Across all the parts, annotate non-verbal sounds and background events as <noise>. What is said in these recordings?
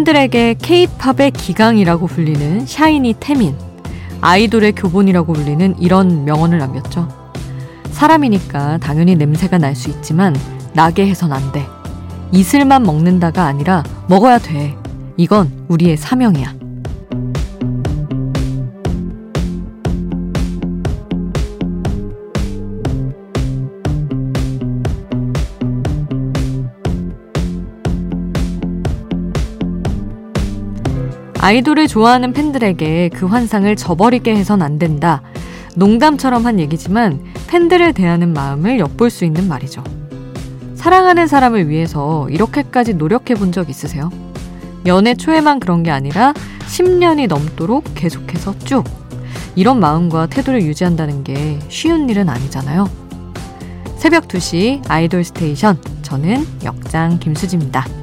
팬들에게 케이팝의 기강이라고 불리는 샤이니 태민, 아이돌의 교본이라고 불리는 이런 명언을 남겼죠. 사람이니까 당연히 냄새가 날 수 있지만 나게 해선 안 돼. 이슬만 먹는다가 아니라 먹어야 돼. 이건 우리의 사명이야. 아이돌을 좋아하는 팬들에게 그 환상을 저버리게 해선 안 된다. 농담처럼 한 얘기지만 팬들을 대하는 마음을 엿볼 수 있는 말이죠. 사랑하는 사람을 위해서 이렇게까지 노력해 본 적 있으세요? 연애 초에만 그런 게 아니라 10년이 넘도록 계속해서 쭉 이런 마음과 태도를 유지한다는 게 쉬운 일은 아니잖아요. 새벽 2시 아이돌 스테이션 저는 역장 김수지입니다.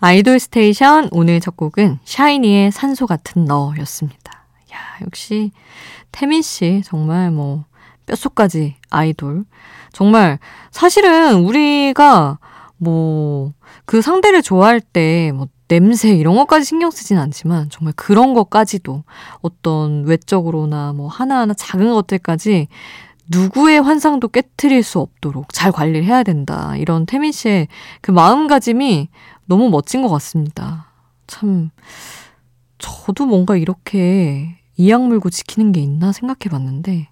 아이돌 스테이션 오늘 첫 곡은 샤이니의 산소 같은 너였습니다. 야, 역시 태민 씨 정말 뭐 뼛속까지 아이돌. 정말 사실은 우리가 뭐 그 상대를 좋아할 때뭐 냄새 이런 것까지 신경 쓰진 않지만 정말 그런 것까지도 어떤 외적으로나 뭐 하나하나 작은 것들까지 누구의 환상도 깨뜨릴 수 없도록 잘 관리를 해야 된다. 이런 태민 씨의 그 마음가짐이 너무 멋진 것 같습니다. 참, 저도 뭔가 이렇게 이악 물고 지키는 게 있나 생각해 봤는데,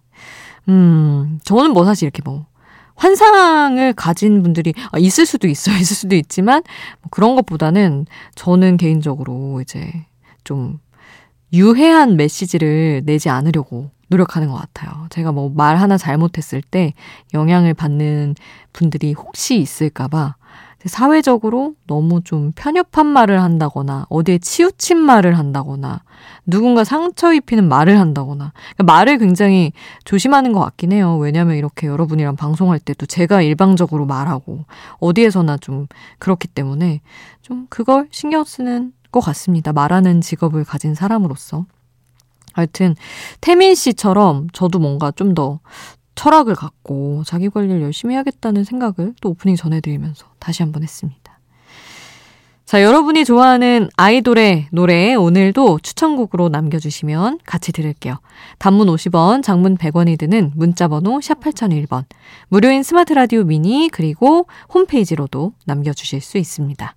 음, 저는 뭐 사실 이렇게 뭐, 환상을 가진 분들이 아, 있을 수도 있어요. <laughs> 있을 수도 있지만, 뭐 그런 것보다는 저는 개인적으로 이제 좀 유해한 메시지를 내지 않으려고 노력하는 것 같아요. 제가 뭐 말 하나 잘못했을 때 영향을 받는 분들이 혹시 있을까봐 사회적으로 너무 좀 편협한 말을 한다거나 어디에 치우친 말을 한다거나 누군가 상처 입히는 말을 한다거나 그러니까 말을 굉장히 조심하는 것 같긴 해요. 왜냐하면 이렇게 여러분이랑 방송할 때도 제가 일방적으로 말하고 어디에서나 좀 그렇기 때문에 좀 그걸 신경 쓰는 것 같습니다. 말하는 직업을 가진 사람으로서. 하여튼 태민 씨처럼 저도 뭔가 좀 더 철학을 갖고 자기 관리를 열심히 해야겠다는 생각을 또 오프닝 전해드리면서 다시 한번 했습니다. 자, 여러분이 좋아하는 아이돌의 노래 오늘도 추천곡으로 남겨주시면 같이 들을게요. 단문 50원, 장문 100원이 드는 문자번호 샵 8001번, 무료인 스마트 라디오 미니, 그리고 홈페이지로도 남겨주실 수 있습니다.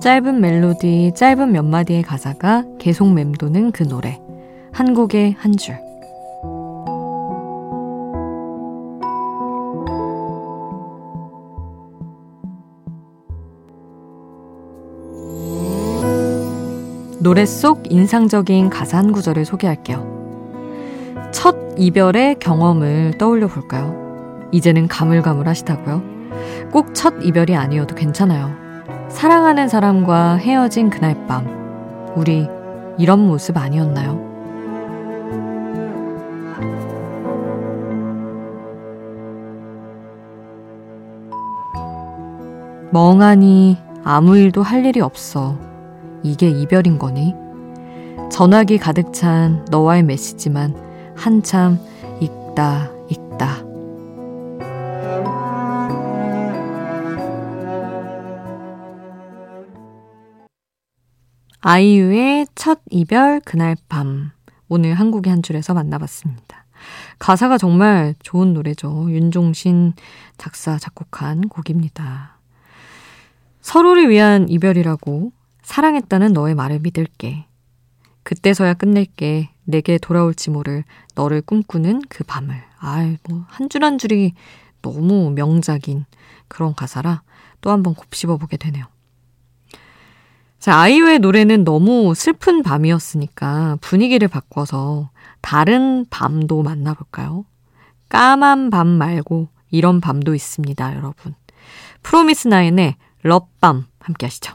짧은 멜로디, 짧은 몇 마디의 가사가 계속 맴도는 그 노래. 한 곡의 한 줄. 노래 속 인상적인 가사 한 구절을 소개할게요. 첫 이별의 경험을 떠올려 볼까요? 이제는 가물가물하시다고요? 꼭 첫 이별이 아니어도 괜찮아요. 사랑하는 사람과 헤어진 그날 밤, 우리 이런 모습 아니었나요? 멍하니 아무 일도 할 일이 없어. 이게 이별인 거니? 전화기 가득 찬 너와의 메시지만 한참 읽다 읽다. 아이유의 첫 이별 그날 밤. 오늘 한국의 한 줄에서 만나봤습니다. 가사가 정말 좋은 노래죠. 윤종신 작사, 작곡한 곡입니다. 서로를 위한 이별이라고 사랑했다는 너의 말을 믿을게. 그때서야 끝낼게. 내게 돌아올지 모를 너를 꿈꾸는 그 밤을. 아이, 뭐, 한 줄 한 줄이 너무 명작인 그런 가사라 또 한번 곱씹어 보게 되네요. 자, 아이유의 노래는 너무 슬픈 밤이었으니까 분위기를 바꿔서 다른 밤도 만나볼까요? 까만 밤 말고 이런 밤도 있습니다, 여러분. 프로미스나인의 럽밤 함께 하시죠.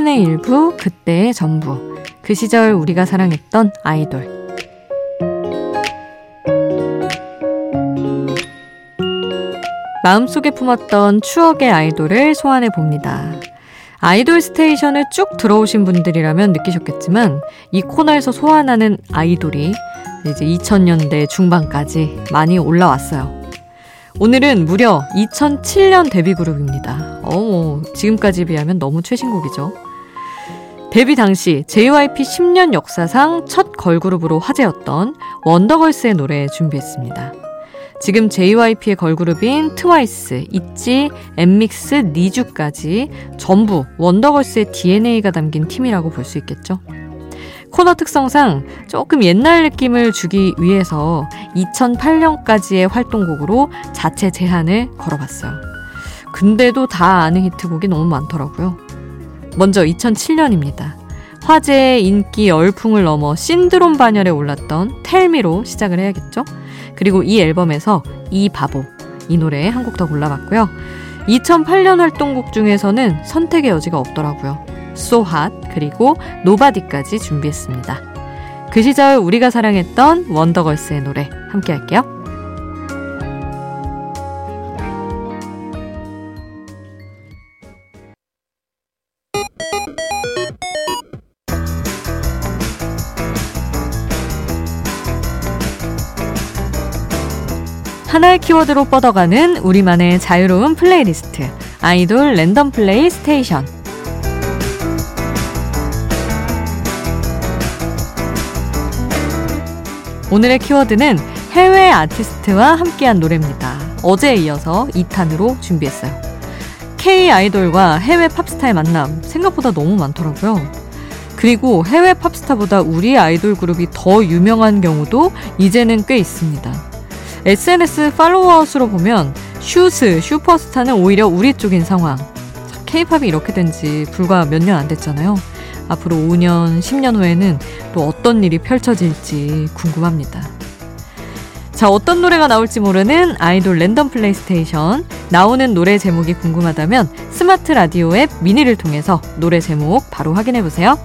청춘의 일부, 그때의 전부. 그 시절 우리가 사랑했던 아이돌. 마음속에 품었던 추억의 아이돌을 소환해 봅니다. 아이돌 스테이션을 쭉 들어오신 분들이라면 느끼셨겠지만 이 코너에서 소환하는 아이돌이 이제 2000년대 중반까지 많이 올라왔어요. 오늘은 무려 2007년 데뷔 그룹입니다. 어머, 지금까지 비하면 너무 최신곡이죠. 데뷔 당시 JYP 10년 역사상 첫 걸그룹으로 화제였던 원더걸스의 노래 준비했습니다. 지금 JYP의 걸그룹인 트와이스, 있지, 엠믹스, 니주까지 전부 원더걸스의 DNA가 담긴 팀이라고 볼 수 있겠죠. 코너 특성상 조금 옛날 느낌을 주기 위해서 2008년까지의 활동곡으로 자체 제한을 걸어봤어요. 근데도 다 아는 히트곡이 너무 많더라고요. 먼저 2007년입니다. 화제의 인기 열풍을 넘어 신드롬 반열에 올랐던 Tell Me로 시작을 해야겠죠? 그리고 이 앨범에서 이 바보 이 노래 한 곡 더 골라봤고요. 2008년 활동곡 중에서는 선택의 여지가 없더라고요. So Hot 그리고 Nobody까지 준비했습니다. 그 시절 우리가 사랑했던 원더걸스의 노래 함께 할게요. 하나의 키워드로 뻗어가는 우리만의 자유로운 플레이리스트 아이돌 랜덤 플레이 스테이션 오늘의 키워드는 해외 아티스트와 함께한 노래입니다. 어제에 이어서 2탄으로 준비했어요. K 아이돌과 해외 팝스타의 만남 생각보다 너무 많더라고요. 그리고 해외 팝스타보다 우리 아이돌 그룹이 더 유명한 경우도 이제는 꽤 있습니다. SNS follower 수로 보면 슈스, 슈퍼스타는 오히려 우리 쪽인 상황. 케이팝이 이렇게 된 지 불과 몇 년 안 됐잖아요. 앞으로 5년, 10년 후에는 또 어떤 일이 펼쳐질지 궁금합니다. 자, 어떤 노래가 나올지 모르는 아이돌 랜덤 플레이스테이션. 나오는 노래 제목이 궁금하다면 스마트 라디오 앱 미니를 통해서 노래 제목 바로 확인해 보세요.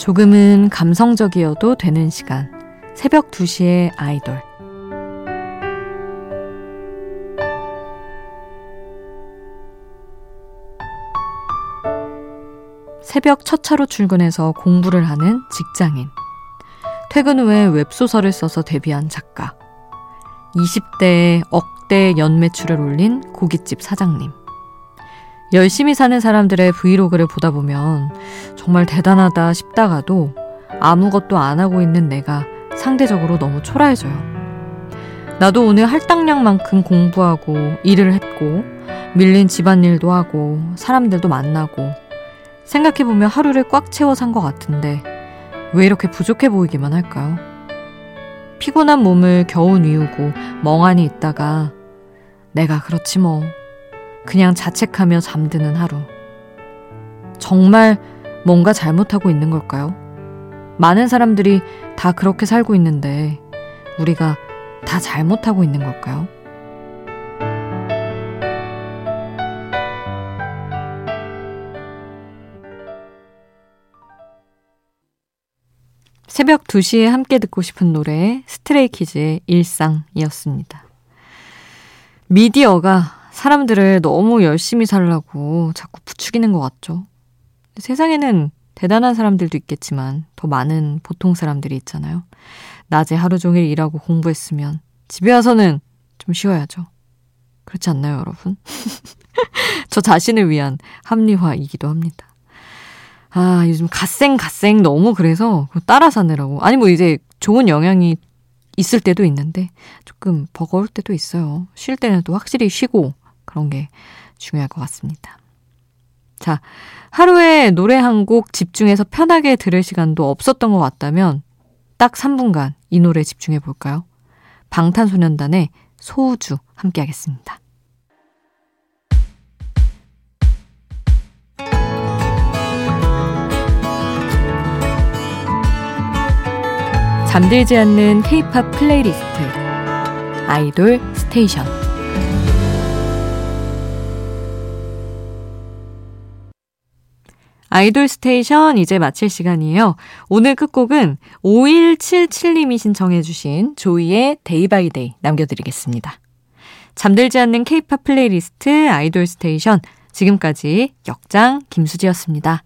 조금은 감성적이어도 되는 시간. 새벽 2시에 아이돌. 새벽 첫 차로 출근해서 공부를 하는 직장인. 퇴근 후에 웹소설을 써서 데뷔한 작가. 20대에 억대 연매출을 올린 고깃집 사장님. 열심히 사는 사람들의 브이로그를 보다 보면 정말 대단하다 싶다가도 아무것도 안 하고 있는 내가 상대적으로 너무 초라해져요. 나도 오늘 할당량만큼 공부하고 일을 했고 밀린 집안일도 하고 사람들도 만나고 생각해보면 하루를 꽉 채워 산 것 같은데 왜 이렇게 부족해 보이기만 할까요? 피곤한 몸을 겨우 뉘우고 멍하니 있다가 내가 그렇지 뭐 그냥 자책하며 잠드는 하루. 정말 뭔가 잘못하고 있는 걸까요? 많은 사람들이 다 그렇게 살고 있는데 우리가 다 잘못하고 있는 걸까요? 새벽 2시에 함께 듣고 싶은 노래 스트레이키즈의 일상이었습니다. 미디어가 사람들을 너무 열심히 살라고 자꾸 부추기는 것 같죠. 세상에는 대단한 사람들도 있겠지만 더 많은 보통 사람들이 있잖아요. 낮에 하루 종일 일하고 공부했으면 집에 와서는 좀 쉬어야죠. 그렇지 않나요, 여러분? <laughs> 저 자신을 위한 합리화이기도 합니다. 아, 요즘 갓생, 갓생 너무 그래서 따라 사느라고. 아니, 뭐 이제 좋은 영향이 있을 때도 있는데 조금 버거울 때도 있어요. 쉴 때는 또 확실히 쉬고 그런 게 중요할 것 같습니다. 자, 하루에 노래 한 곡 집중해서 편하게 들을 시간도 없었던 것 같다면 딱 3분간 이 노래 집중해 볼까요? 방탄소년단의 소우주 함께 하겠습니다. 잠들지 않는 K-팝 playlist 아이돌 스테이션 아이돌 스테이션 이제 마칠 시간이에요. 오늘 끝곡은 5177님이 신청해주신 조이의 Day By Day 남겨드리겠습니다. 잠들지 않는 케이팝 플레이리스트 아이돌 스테이션 지금까지 역장 김수지였습니다.